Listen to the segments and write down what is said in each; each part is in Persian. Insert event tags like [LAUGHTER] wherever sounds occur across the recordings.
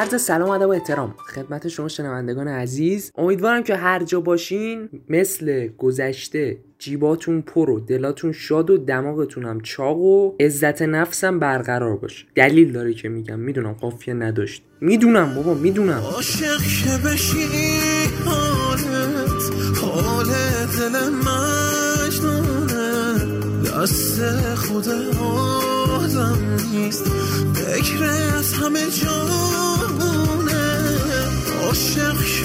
عرض سلام ادب و احترام. خدمت شما شنوندگان عزیز. امیدوارم که هر جا باشین مثل گذشته جیباتون پر و دلاتون شاد و دماغتون هم چاق و عزت نفسم برقرار باشه. دلیل داره که میگم. می‌دونم قافیه نداشت. می‌دونم بابا می‌دونم. عاشق که بشی حالت حال دل دست خود آدم نیست. فکرت همه جانونه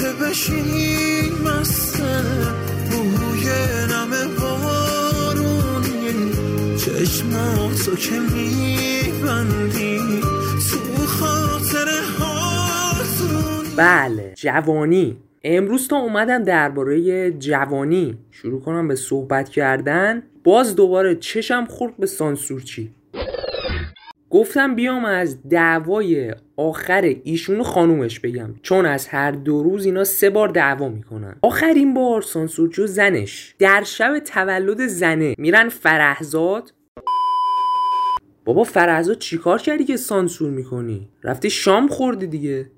که بشی مسته بوی نم بارونی چشماتو که میبندی تو خاطر حسونی بله جوانی. امروز تا اومدم درباره جوانی. شروع کنم به صحبت کردن. باز دوباره چشم خورد به سانسورچی گفتم بیام از دعوای آخر ایشون و خانومش بگم. چون از هر دو روز اینا سه بار دعوا می‌کنن. آخرین بار سانسورچی زنش. در شب تولد زنه. میرن فرهزاد. بابا فرهزاد چیکار کردی که سانسور می‌کنی؟ رفتی شام خوردی دیگه.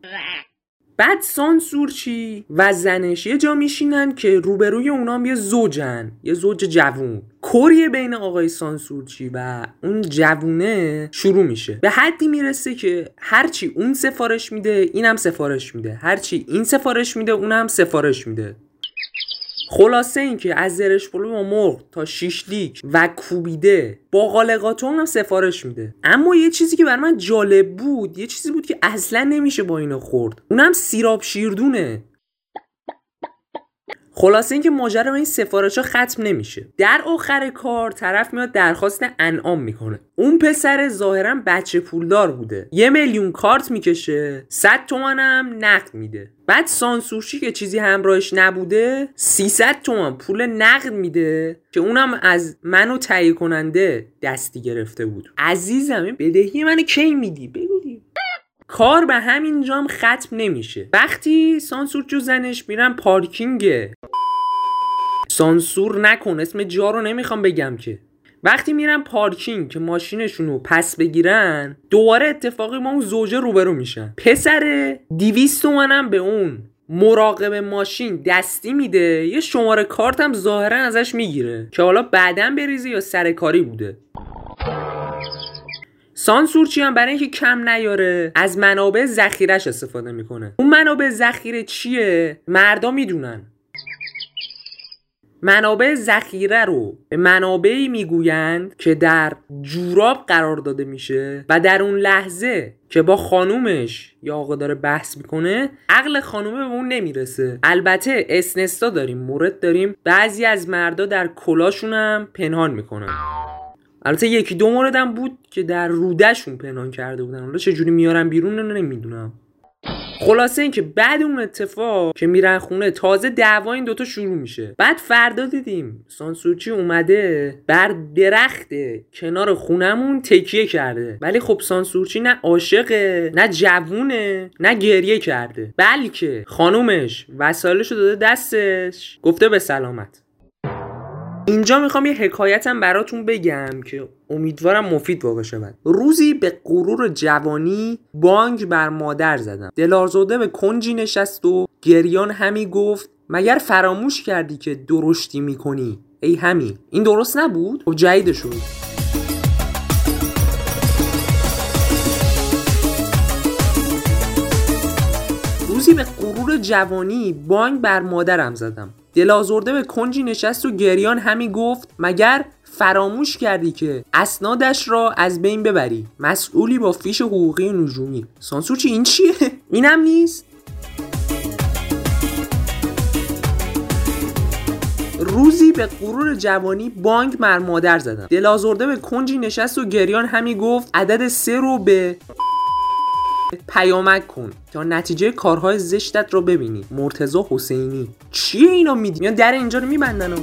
بعد سانسور چی؟ و زنش یه جا میشینن که روبروی اونام یه زوجن. یه زوج جوون. کریه بین آقای سانسورچی و اون جوونه شروع میشه. به حدی می‌رسه که هرچی اون سفارش میده اینم سفارش میده. هرچی این سفارش میده اونم سفارش میده. خلاصه اینکه از زرش پلو و مرغ تا شیشلیک و کوبیده با قالقاتون هم سفارش میده. اما یه چیزی که بر من جالب بود یه چیزی بود که اصلا نمیشه با اینا خورد. اونم سیراب شیردونه. خلاصه اینکه ماجرا این سفارش ها ختم نمیشه. در آخر کار طرف میاد درخواست انعام می‌کنه. اون پسر ظاهرا بچه پولدار بوده. یه میلیون کارت می‌کشه 100 تومنم نقد میده. بعد سانسورشی که چیزی همراهش نبوده 300 تومن پول نقد میده که اونم از منو تهیه کننده دستی گرفته بود. عزیزم بدهی منو کی میدی. کار به همین جام ختم نمیشه. وقتی سانسور جو زنش میرن پارکینگ. سانسور نکن اسم جا رو نمی‌خوام بگم که. وقتی میرن پارکینگ که ماشینشون رو پس بگیرن دوباره اتفاقی ما اون زوجه روبرو میشن. پسر دیویست تومنم به اون مراقب ماشین دستی میده یه شماره کارت هم ظاهرا ازش می‌گیره که حالا بعدا بریزه یا سرکاری بوده. سانسورچی هم برای اینکه کم نیاره. از منابع ذخیرش استفاده می‌کنه. اون منابع ذخیره چیه؟ مردا می‌دونن. منابع ذخیره رو به منابعی می‌گویند که در جوراب قرار داده میشه و در اون لحظه که با خانومش یا آقا داره بحث می‌کنه عقل خانومه به اون نمی‌رسه. البته اسنستا داریم مورد داریم. بعضی از مردا در کلاشون هم پنهان می‌کنن. البته یکی دو موردم بود که در رودشون پنهان کرده بودن. حالا چجوری میارن بیرون رو نمی‌دونم. خلاصه اینکه بعد اون اتفاق که میرن خونه تازه دعوا این دوتا شروع میشه. بعد فردا دیدیم سانسورچی اومده بر درخت کنار خونمون تکیه کرده. ولی خب سانسورچی نه عاشقه نه جوونه نه گریه کرده. بلکه خانومش وسایلشو داده دستش. گفته به سلامت. اینجا می‌خوام یه حکایتم براتون بگم که امیدوارم مفید واقع شود. روزی به غرور جوانی بانک بر مادر زدم. دلارزاده به کنجی نشست و گریان همی گفت مگر فراموش کردی که درشتی می‌کنی؟ ای همی این درست نبود؟ خب جدیدش بود روزی به غرور جوانی بانگ بر مادرم زدم. دلازرده به کنجی نشست و گریان همی گفت مگر فراموش کردی که اسنادش را از بین ببری؟ مسئولی با فیش حقوقی نجومی. سانسور چی؟ این چیه؟ [LAUGHS] اینم نیست؟ روزی به غرور جوانی بانک بر مادر زدم. دلازرده به کنجی نشست و گریان همی گفت عدد سه رو به پیامک کن. تا نتیجه کارهای زشتت رو ببینی. مرتزا حسینی. چیه اینا میدی؟ میان در اینجا رو میبندن و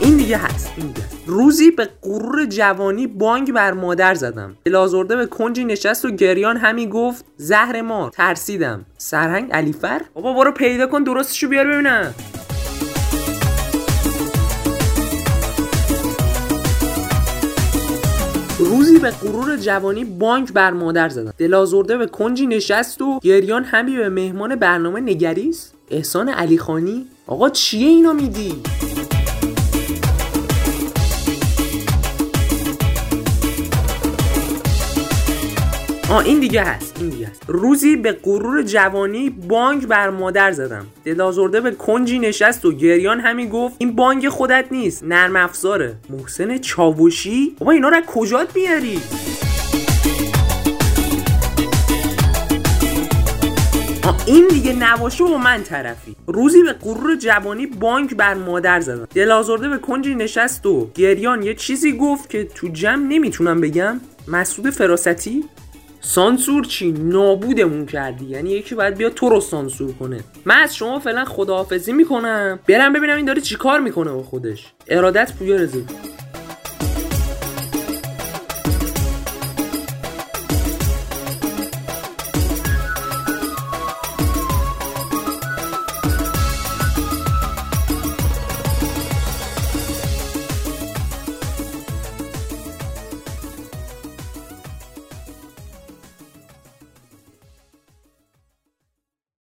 این دیگه هست این دیگه. روزی به غرور جوانی بانگ بر مادر زدم. لازرده به کنجی نشست و گریان همی گفت زهر ما ترسیدم. سرهنگ علیفر؟ بابا برو پیدا کن درستشو بیار ببینم. روزی به غرور جوانی بانک بر مادر زدم دلازرده به کنجی نشست و گریان همی به مهمان برنامه نگریست احسان علی خانی آقا چیه اینا میدی؟ آه این دیگه هست این دیگه هست. روزی به غرور جوانی بانک بر مادر زدم. دلازرده به کنجی نشست و گریان همی گفت این بانک خودت نیست نرم افزاره. محسن چاوشی؟ بابا اینا رو کجات بیاری؟ این دیگه نباشه و من طرفی. روزی به غرور جوانی بانک بر مادر زدم. دلازرده به کنجی نشست و گریان یه چیزی گفت که تو جمع نمی‌تونم بگم. مسعود فراستی؟ سانسور چی؟ نابودمون کردی. یعنی یکی باید بیا تو رو سانسور کنه. من از شما فعلا خداحافظی می‌کنم. برم ببینم این داره چیکار می‌کنه با خودش. ارادت پویا رزید